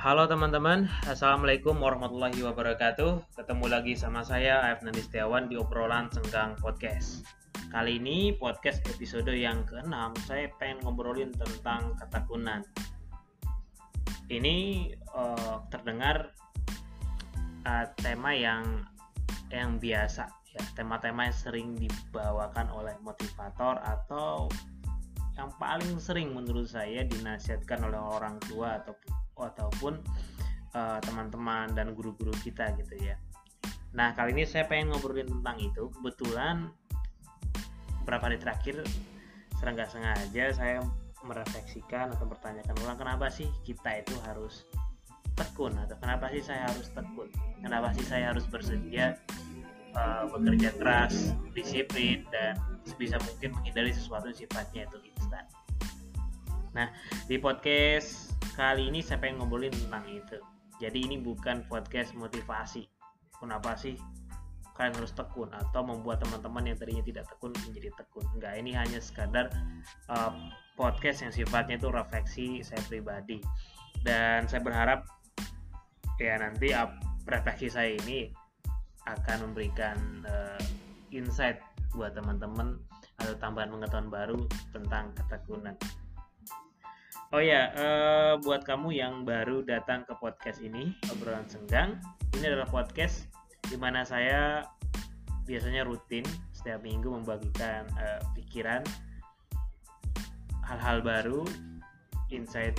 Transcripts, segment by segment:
Halo teman-teman, Assalamualaikum warahmatullahi wabarakatuh. Ketemu lagi sama saya, Aif Nandi Setiawan di obrolan Senggang Podcast. Kali ini podcast episode yang ke-6 Saya pengen ngobrolin tentang ketakunan Ini uh, terdengar uh, tema yang yang biasa ya Tema-tema yang sering dibawakan oleh motivator atau yang paling sering menurut saya dinasihatkan oleh orang tua ataupun ataupun uh, teman-teman dan guru-guru kita gitu ya. Nah kali ini saya pengen ngobrolin tentang itu. Kebetulan beberapa hari terakhir serang nggak sengaja saya merefleksikan atau bertanyakan ulang kenapa sih kita itu harus tekun atau kenapa sih saya harus tekun kenapa sih saya harus bersedia uh, bekerja keras disiplin dan sebisa mungkin menghindari sesuatu sifatnya itu instan nah di podcast Kali ini saya pengen ngobrolin tentang itu. Jadi ini bukan podcast motivasi. Kenapa sih kalian harus tekun atau membuat teman-teman yang tadinya tidak tekun menjadi tekun. Enggak, ini hanya sekadar uh, podcast yang sifatnya itu refleksi saya pribadi. Dan saya berharap ya nanti uh, refleksi saya ini akan memberikan uh, insight buat teman-teman atau tambahan pengetahuan baru tentang ketekunan. Oh ya, uh, buat kamu yang baru datang ke podcast ini, obrolan senggang, ini adalah podcast di mana saya biasanya rutin setiap minggu membagikan uh, pikiran, hal-hal baru, insight,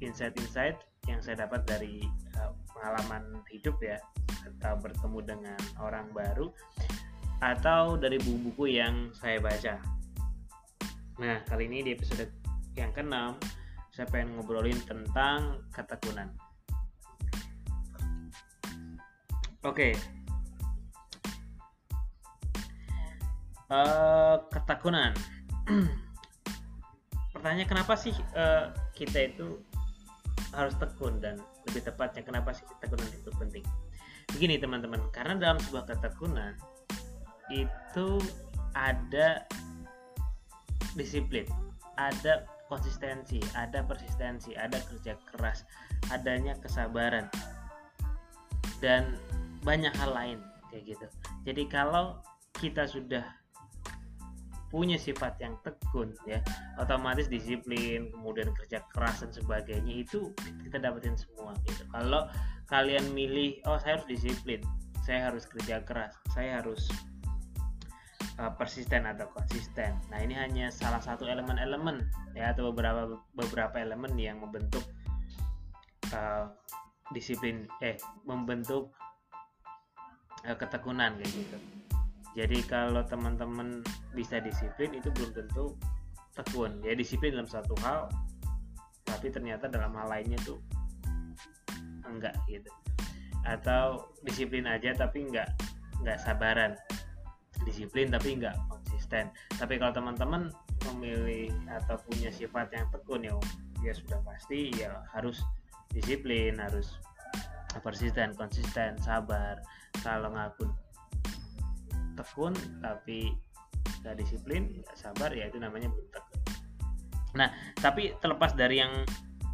insight-insight yang saya dapat dari uh, pengalaman hidup ya, atau bertemu dengan orang baru, atau dari buku-buku yang saya baca. Nah, kali ini di episode yang keenam saya pengen ngobrolin tentang ketekunan. Oke. Okay. Uh, eh, ketekunan. Pertanyaan kenapa sih uh, kita itu harus tekun dan lebih tepatnya kenapa sih ketekunan itu penting? Begini teman-teman, karena dalam sebuah ketekunan itu ada disiplin, ada konsistensi, ada persistensi, ada kerja keras, adanya kesabaran, dan banyak hal lain kayak gitu. Jadi kalau kita sudah punya sifat yang tekun ya otomatis disiplin kemudian kerja keras dan sebagainya itu kita dapetin semua gitu kalau kalian milih oh saya harus disiplin saya harus kerja keras saya harus uh, persisten atau konsisten. Nah, ini hanya salah satu elemen-elemen ya atau beberapa beberapa elemen yang membentuk uh, disiplin eh membentuk uh, ketekunan kayak gitu. Jadi kalau teman-teman bisa disiplin itu belum tentu tekun. Ya disiplin dalam satu hal tapi ternyata dalam hal lainnya tuh enggak gitu. Atau disiplin aja tapi enggak enggak sabaran disiplin tapi nggak konsisten. Tapi kalau teman-teman memilih atau punya sifat yang tekun ya ya sudah pasti ya harus disiplin harus persisten konsisten sabar. Kalau ngaku tekun tapi nggak disiplin nggak sabar ya itu namanya belum tekun. Nah tapi terlepas dari yang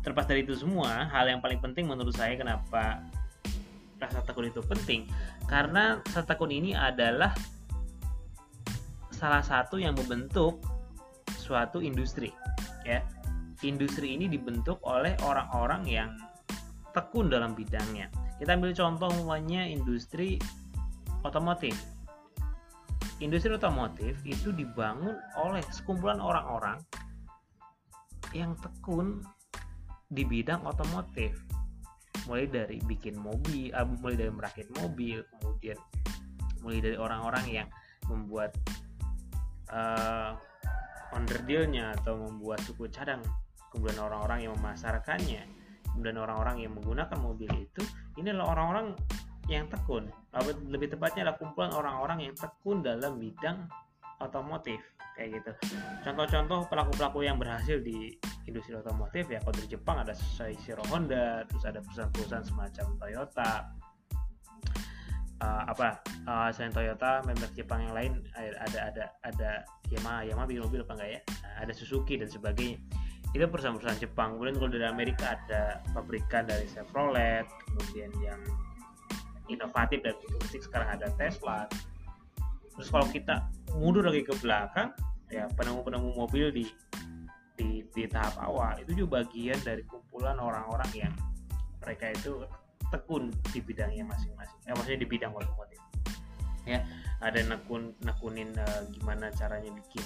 terlepas dari itu semua hal yang paling penting menurut saya kenapa rasa tekun itu penting karena rasa tekun ini adalah salah satu yang membentuk suatu industri ya. Industri ini dibentuk oleh orang-orang yang tekun dalam bidangnya. Kita ambil contoh umpamanya industri otomotif. Industri otomotif itu dibangun oleh sekumpulan orang-orang yang tekun di bidang otomotif. Mulai dari bikin mobil uh, mulai dari merakit mobil kemudian mulai dari orang-orang yang membuat uh, dealnya atau membuat suku cadang kemudian orang-orang yang memasarkannya kemudian orang-orang yang menggunakan mobil itu ini adalah orang-orang yang tekun. Lebih tepatnya adalah kumpulan orang-orang yang tekun dalam bidang otomotif kayak gitu. Contoh-contoh pelaku-pelaku yang berhasil di industri otomotif ya kalau di Jepang ada Soichiro Honda terus ada perusahaan-perusahaan semacam Toyota uh, apa uh, selain Toyota member Jepang yang lain ada ada ada Yamaha. Yamaha bikin mobil apa enggak ya? Ada Suzuki dan sebagainya. Itu perusahaan-perusahaan Jepang. Kemudian kalau dari Amerika ada pabrikan dari Chevrolet kemudian yang inovatif dan futuristik. Sekarang ada Tesla. Terus kalau kita mundur lagi ke belakang ya penemu-penemu mobil di di, di tahap awal itu juga bagian dari kumpulan orang-orang yang mereka itu tekun di bidangnya masing-masing. Eh maksudnya di bidang otomotif ya ada nekun nekunin uh, gimana caranya bikin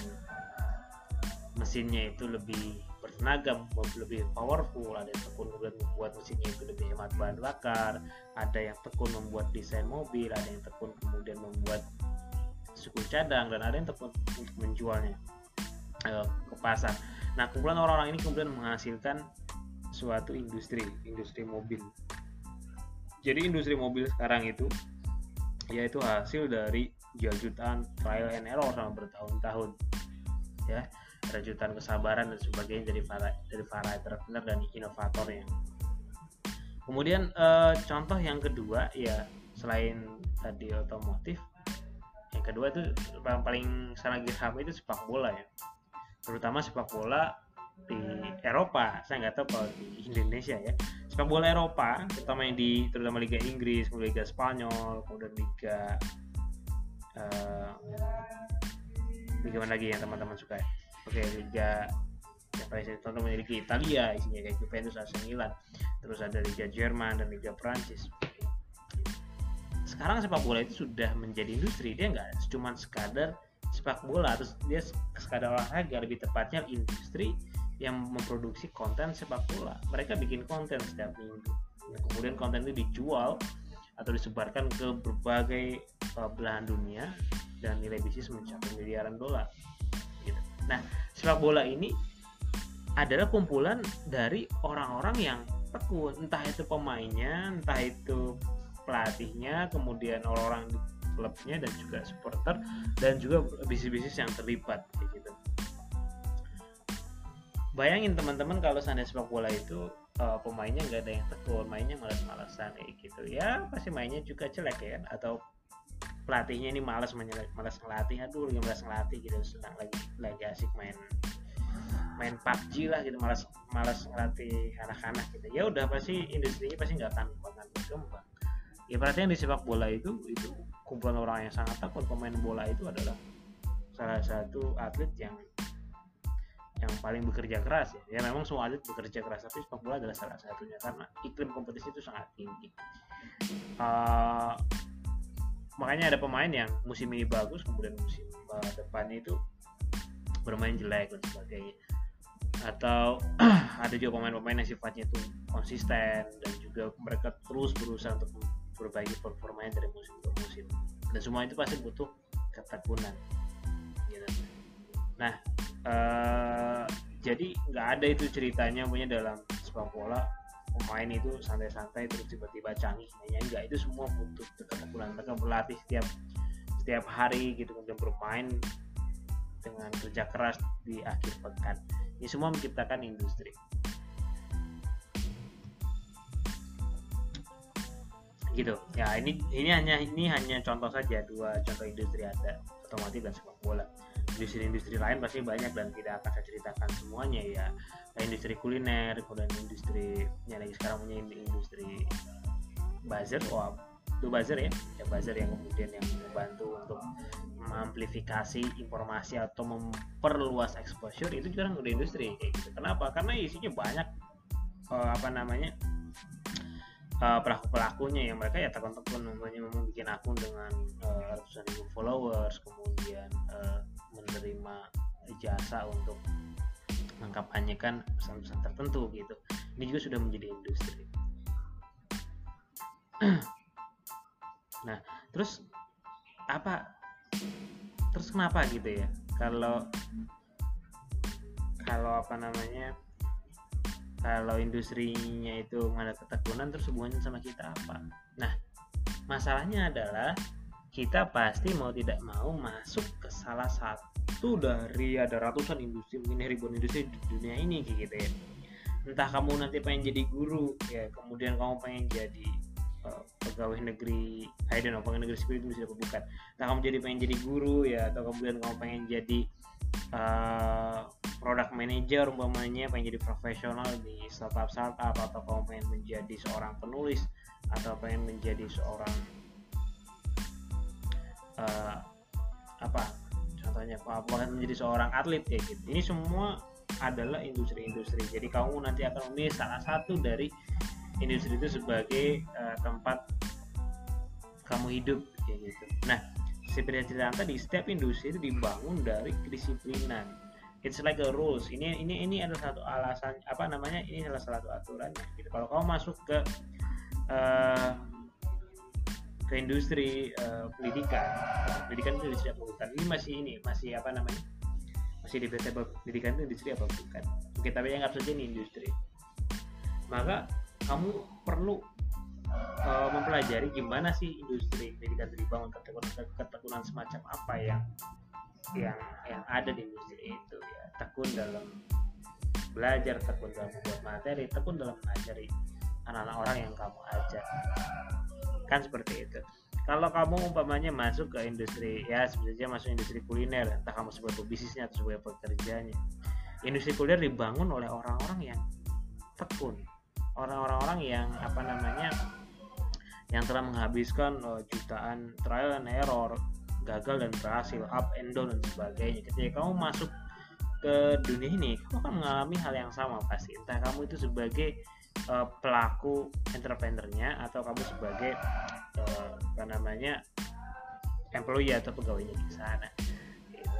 mesinnya itu lebih bertenaga lebih powerful. Ada yang tekun kemudian membuat mesinnya itu lebih hemat bahan bakar ada yang tekun membuat desain mobil ada yang tekun kemudian membuat suku cadang dan ada yang tekun untuk menjualnya uh, ke pasar. Nah kumpulan orang-orang ini kemudian menghasilkan suatu industri industri mobil jadi industri mobil sekarang itu yaitu hasil dari jutaan trial and error selama bertahun-tahun ya rajutan kesabaran dan sebagainya dari para dari para entrepreneur dan inovatornya. Kemudian eh, contoh yang kedua ya selain tadi otomotif, yang kedua itu yang paling sangat GitHub itu sepak bola ya, terutama sepak bola di Eropa. Saya nggak tahu kalau di Indonesia ya. Sepak bola Eropa, terutama yang di terutama Liga Inggris, Liga Spanyol, kemudian Liga uh, Liga mana lagi yang teman-teman suka ya? Oke, Liga yang paling saya tonton memiliki Italia isinya kayak Juventus, AC Milan terus ada Liga Jerman dan Liga Prancis sekarang sepak bola itu sudah menjadi industri dia nggak cuma sekadar sepak bola terus dia sekadar olahraga lebih tepatnya industri yang memproduksi konten sepak bola. Mereka bikin konten setiap minggu. Kemudian konten itu dijual atau disebarkan ke berbagai uh, belahan dunia dan nilai bisnis mencapai miliaran dolar Nah, sepak bola ini adalah kumpulan dari orang-orang yang tekun, entah itu pemainnya, entah itu pelatihnya, kemudian orang-orang di klubnya dan juga supporter dan juga bisnis-bisnis yang terlibat gitu. Bayangin teman-teman kalau seandainya sepak bola itu uh, pemainnya nggak ada yang tekun, mainnya malas-malasan kayak gitu. Ya pasti mainnya juga jelek ya atau pelatihnya ini malas malas ngelatih aduh lagi malas ngelatih gitu sedang lagi lagi asik main main PUBG lah gitu malas malas ngelatih anak-anak gitu. Ya udah pasti industrinya pasti nggak akan akan berkembang. Ya perhatian di sepak bola itu itu kumpulan orang yang sangat takut pemain bola itu adalah salah satu atlet yang yang paling bekerja keras ya. memang semua atlet bekerja keras tapi sepak bola adalah salah satunya karena iklim kompetisi itu sangat tinggi uh, makanya ada pemain yang musim ini bagus kemudian musim uh, depannya itu bermain jelek dan sebagainya atau ada juga pemain-pemain yang sifatnya itu konsisten dan juga mereka terus berusaha untuk memperbaiki performanya dari musim ke musim dan semua itu pasti butuh ketekunan gitu. nah uh, jadi nggak ada itu ceritanya punya dalam sepak bola pemain itu santai-santai terus tiba-tiba canggih mainnya enggak itu semua butuh ketekunan mereka berlatih setiap setiap hari gitu kemudian bermain dengan kerja keras di akhir pekan. Ini semua menciptakan industri. Gitu. Ya ini ini hanya ini hanya contoh saja dua contoh industri ada otomotif dan sepak bola industri-industri lain pasti banyak dan tidak akan saya ceritakan semuanya ya. Industri kuliner kemudian industri yang lagi sekarang punya industri buzzer oh itu buzzer ya ya buzzer yang kemudian yang membantu untuk mengamplifikasi informasi atau memperluas exposure itu juga udah industri gitu. Kenapa? Karena isinya banyak uh, apa namanya uh, pelaku pelakunya yang mereka ya tekun-tekun namanya memang bikin akun dengan uh, ratusan ribu followers kemudian uh, menerima jasa untuk mengkampanyekan pesan-pesan tertentu gitu. Ini juga sudah menjadi industri. Nah terus apa terus kenapa gitu ya? Kalau kalau apa namanya kalau industrinya itu ada ketekunan terus hubungannya sama kita apa? Nah masalahnya adalah kita pasti mau tidak mau masuk ke salah satu dari ada ratusan industri mungkin ribuan industri di dunia ini gitu ya. Entah kamu nanti pengen jadi guru ya kemudian kamu pengen jadi uh, pegawai negeri I don't know pegawai negeri sipil itu bisa bukan. Entah kamu jadi pengen jadi guru ya atau kemudian kamu pengen jadi uh, product manager umpamanya pengen jadi profesional di startup startup atau kamu pengen menjadi seorang penulis atau pengen menjadi seorang uh, apa contohnya pengen menjadi seorang atlet kayak gitu. Ini semua adalah industri-industri. Jadi kamu nanti akan memilih salah satu dari industri itu sebagai uh, tempat kamu hidup kayak gitu. Nah seperti cerita di setiap industri itu dibangun dari kedisiplinan. It's like a rules. Ini ini ini adalah satu alasan apa namanya ini salah satu aturan. Gitu. Kalau kamu masuk ke uh, ke industri uh, pendidikan. Pendidikan itu industri apa bukan? Ini masih ini masih apa namanya? Masih di pendidikan itu industri apa bukan? Oke tapi anggap saja ini industri. Maka kamu perlu uh, mempelajari gimana sih industri pendidikan dibangun ketekunan ketekunan semacam apa yang yang yang ada di industri itu ya. Tekun dalam belajar tekun dalam membuat materi tekun dalam mengajari anak-anak orang yang kamu ajak kan seperti itu. Kalau kamu umpamanya masuk ke industri ya sebenarnya masuk industri kuliner entah kamu sebagai bisnisnya atau sebagai pekerjanya industri kuliner dibangun oleh orang-orang yang tekun orang-orang yang apa namanya yang telah menghabiskan uh, jutaan trial and error gagal dan berhasil up and down dan sebagainya. Ketika kamu masuk ke dunia ini kamu akan mengalami hal yang sama pasti. Entah kamu itu sebagai uh, pelaku entrepreneurnya atau kamu sebagai uh, apa namanya employee atau pegawainya di sana.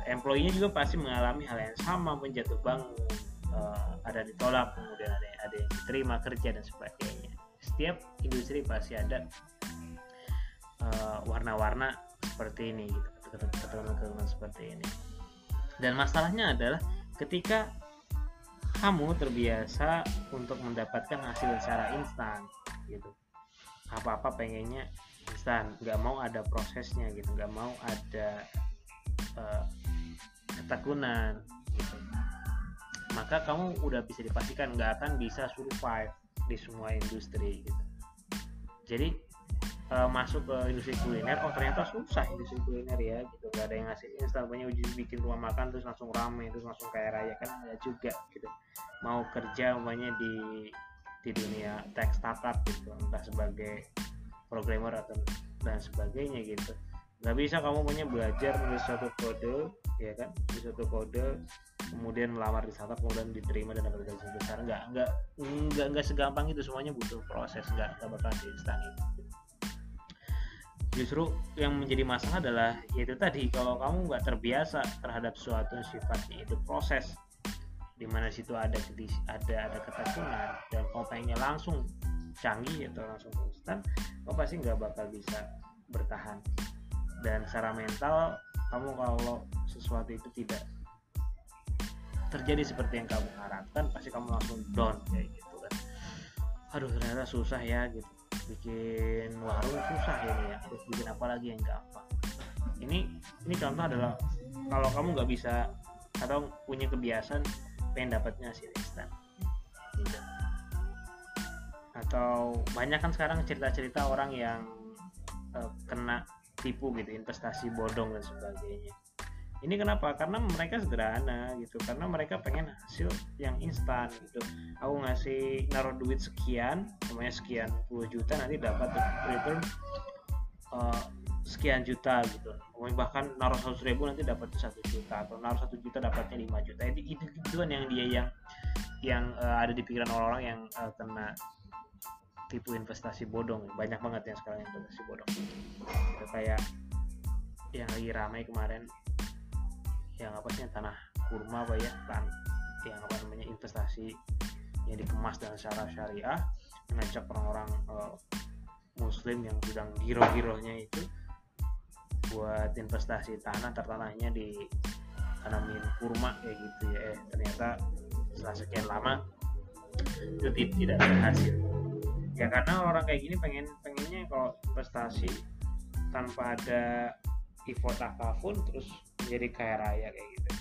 Employee-nya juga pasti mengalami hal yang sama menjatuh bangun uh, ada ditolak kemudian ada ada yang diterima kerja dan sebagainya. Setiap industri pasti ada warna-warna uh, seperti ini gitu keterangan-keterangan seperti ini. Dan masalahnya adalah ketika kamu terbiasa untuk mendapatkan hasil secara instan gitu. Apa-apa pengennya instan nggak mau ada prosesnya gitu. Nggak mau ada uh, ketekunan gitu. Maka kamu udah bisa dipastikan nggak akan bisa survive di semua industri gitu. Jadi uh, masuk ke industri kuliner oh ternyata susah industri kuliner ya gitu. Gak ada yang ngasih instan banyak uji bikin rumah makan terus langsung rame terus langsung kaya raya. Kan ada juga gitu. Mau kerja umpamanya di di dunia tech startup gitu. Entah sebagai programmer atau dan sebagainya gitu. Nggak bisa kamu punya belajar menulis suatu kode ya kan? Di suatu kode kemudian melamar di startup kemudian diterima dan dapat gaji besar. Nggak nggak nggak nggak segampang itu. Semuanya butuh proses. Nggak nggak bakal instan itu justru yang menjadi masalah adalah yaitu tadi kalau kamu nggak terbiasa terhadap suatu sifatnya itu proses di mana situ ada ada ada ketekunan dan kamu pengennya langsung canggih atau langsung instan kamu pasti nggak bakal bisa bertahan. Dan secara mental kamu kalau sesuatu itu tidak terjadi seperti yang kamu harapkan pasti kamu langsung down kayak gitu kan. Aduh ternyata susah ya gitu bikin warung susah ini ya. Terus bikin apa lagi yang gampang ini ini contoh adalah kalau kamu nggak bisa atau punya kebiasaan pengen dapatnya hasil instan atau banyak kan sekarang cerita-cerita orang yang uh, kena tipu gitu investasi bodong dan sebagainya ini kenapa? Karena mereka sederhana gitu. Karena mereka pengen hasil yang instan gitu. Aku ngasih naruh duit sekian namanya sekian puluh juta nanti dapat return uh, sekian juta gitu. Bahkan naruh seratus ribu nanti dapat satu juta. Atau naruh satu juta dapatnya lima juta. Itu itu itu kan yang dia yang yang uh, ada di pikiran orang-orang yang uh, kena tipu investasi bodong. Banyak banget yang sekarang investasi bodong. Itu kayak yang lagi ramai kemarin yang apa sih tanah kurma apa ya kan? Yang apa namanya investasi yang dikemas dengan secara syariah mengajak orang-orang uh, muslim yang sedang giro-gironya itu buat investasi tanah tertanahnya di tanamin kurma kayak gitu ya. Eh, ternyata setelah sekian lama itu tidak berhasil. Ya karena orang kayak gini pengen pengennya kalau investasi tanpa ada effort apa pun terus jadi kaya raya kayak gitu.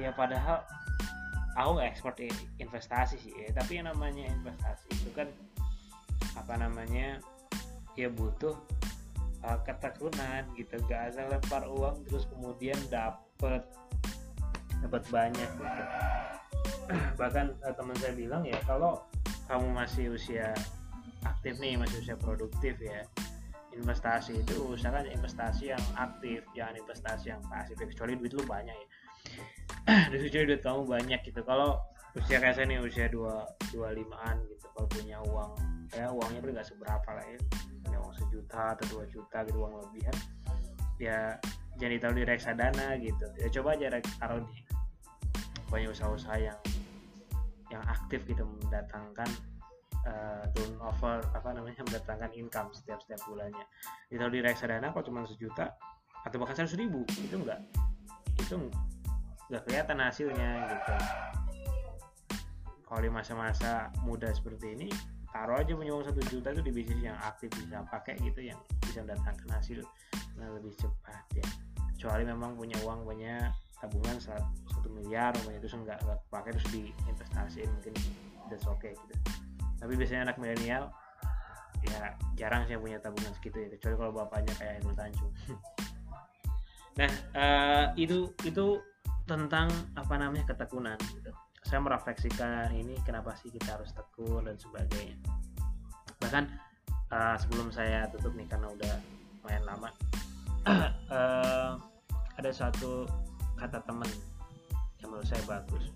Ya padahal aku nggak ekspor investasi sih ya. Tapi yang namanya investasi itu kan apa namanya ya butuh uh, ketekunan gitu. Gak asal lempar uang terus kemudian dapet dapat banyak gitu. Bahkan uh, teman saya bilang ya kalau kamu masih usia aktif nih masih usia produktif ya investasi itu usahakan investasi yang aktif jangan investasi yang pasif kecuali duit lu banyak ya. Kecuali duit kamu banyak gitu. Kalau usia kayak saya nih usia dua dua limaan gitu kalau punya uang ya uangnya tuh nggak seberapa lah ya. Punya uang sejuta atau dua juta gitu uang lebihan. Ya jangan ditaruh di reksadana gitu. Ya coba aja taruh di banyak usaha-usaha yang yang aktif gitu mendatangkan uh, turnover apa namanya mendatangkan income setiap setiap bulannya. Ditaruh di reksadana kalau cuma sejuta atau bahkan seratus ribu itu enggak. Itu nggak kelihatan hasilnya gitu. Kalau di masa-masa muda seperti ini taruh aja punya uang satu juta itu di bisnis yang aktif bisa pakai gitu yang bisa mendatangkan hasil yang lebih cepat ya. Kecuali memang punya uang punya tabungan satu miliar umpamanya itu enggak enggak pakai terus diinvestasiin mungkin that's okay gitu tapi biasanya anak milenial ya jarang sih yang punya tabungan segitu ya kecuali kalau bapaknya kayak Ainul Tanjung. Nah uh, itu itu tentang apa namanya ketekunan gitu. Saya merefleksikan ini kenapa sih kita harus tekun dan sebagainya. Bahkan uh, sebelum saya tutup nih karena udah lumayan lama uh, ada satu kata teman yang menurut saya bagus.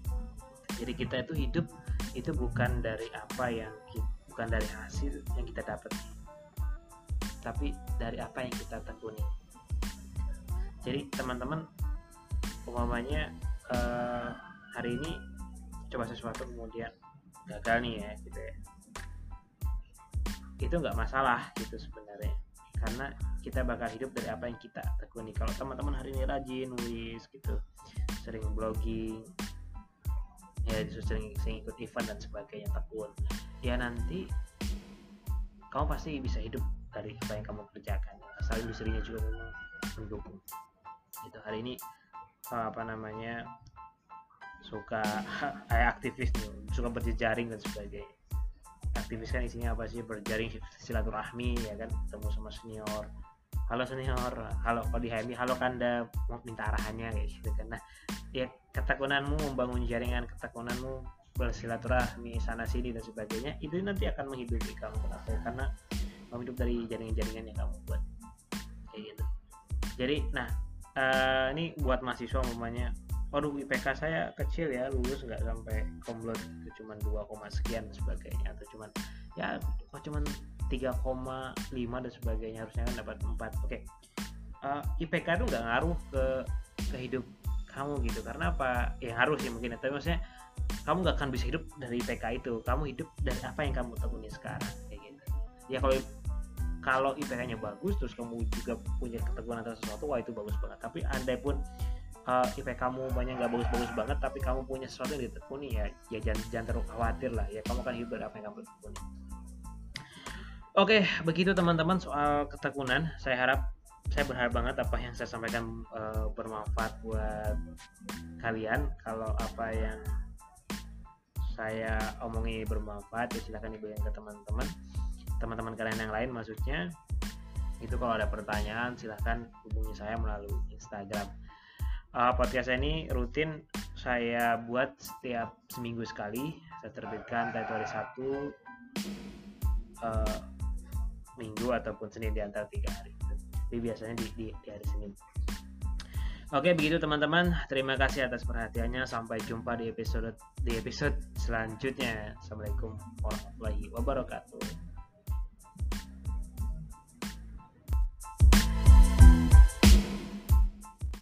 Jadi kita itu hidup itu bukan dari apa yang kita, bukan dari hasil yang kita dapat tapi dari apa yang kita tekuni. Jadi teman-teman umpamanya uh, hari ini coba sesuatu kemudian gagal nih ya gitu ya. Itu nggak masalah gitu sebenarnya karena kita bakal hidup dari apa yang kita tekuni. Kalau teman-teman hari ini rajin nulis gitu sering blogging ya sering, sering ikut event dan sebagainya tekun. Ya nanti kamu pasti bisa hidup dari apa yang kamu kerjakan. Asal industrinya juga memang mendukung. Itu hari ini apa namanya suka kayak aktivis nih suka berjejaring dan sebagainya. Aktivis kan isinya apa sih? Berjaring silaturahmi ya kan? Ketemu sama senior. Halo senior. Halo kalau di HMI halo kanda. Mau minta arahannya kayak gitu kan. Nah ya ketekunanmu membangun jaringan ketekunanmu bersilaturahmi sana sini dan sebagainya itu nanti akan menghidupi kamu kenapa? Karena kamu hidup dari jaringan-jaringan yang kamu buat. Kayak gitu. Jadi nah uh, ini buat mahasiswa umpamanya waduh IPK saya kecil ya lulus nggak sampai komplot itu cuma 2, sekian dan sebagainya atau cuman ya kok cuman 3,5 dan sebagainya harusnya kan dapat 4 oke okay. uh, eh, IPK itu nggak ngaruh ke ke hidup kamu gitu. Karena apa? Ya harus sih mungkin tapi maksudnya kamu nggak akan bisa hidup dari IPK itu. Kamu hidup dari apa yang kamu tekuni sekarang kayak gitu. Ya kalau kalau IPK-nya bagus terus kamu juga punya ketekunan atau sesuatu wah itu bagus banget. Tapi andai pun uh, eh, IP kamu banyak nggak bagus-bagus banget tapi kamu punya sesuatu yang ditekuni ya ya jangan, jangan terlalu khawatir lah. Ya kamu kan hidup dari apa yang kamu tekuni. Oke begitu teman-teman soal ketekunan. Saya harap saya berharap banget apa yang saya sampaikan uh, bermanfaat buat kalian. Kalau apa yang saya omongi bermanfaat ya silahkan dibagikan ke teman-teman. Teman-teman kalian yang lain maksudnya. Itu kalau ada pertanyaan silahkan hubungi saya melalui Instagram. Uh, podcast ini rutin saya buat setiap seminggu sekali. Saya terbitkan tiap hari Sabtu uh, minggu ataupun Senin di antara tiga hari tapi biasanya di, di, di hari Senin. Oke begitu teman-teman. Terima kasih atas perhatiannya. Sampai jumpa di episode di episode selanjutnya. Assalamualaikum warahmatullahi wabarakatuh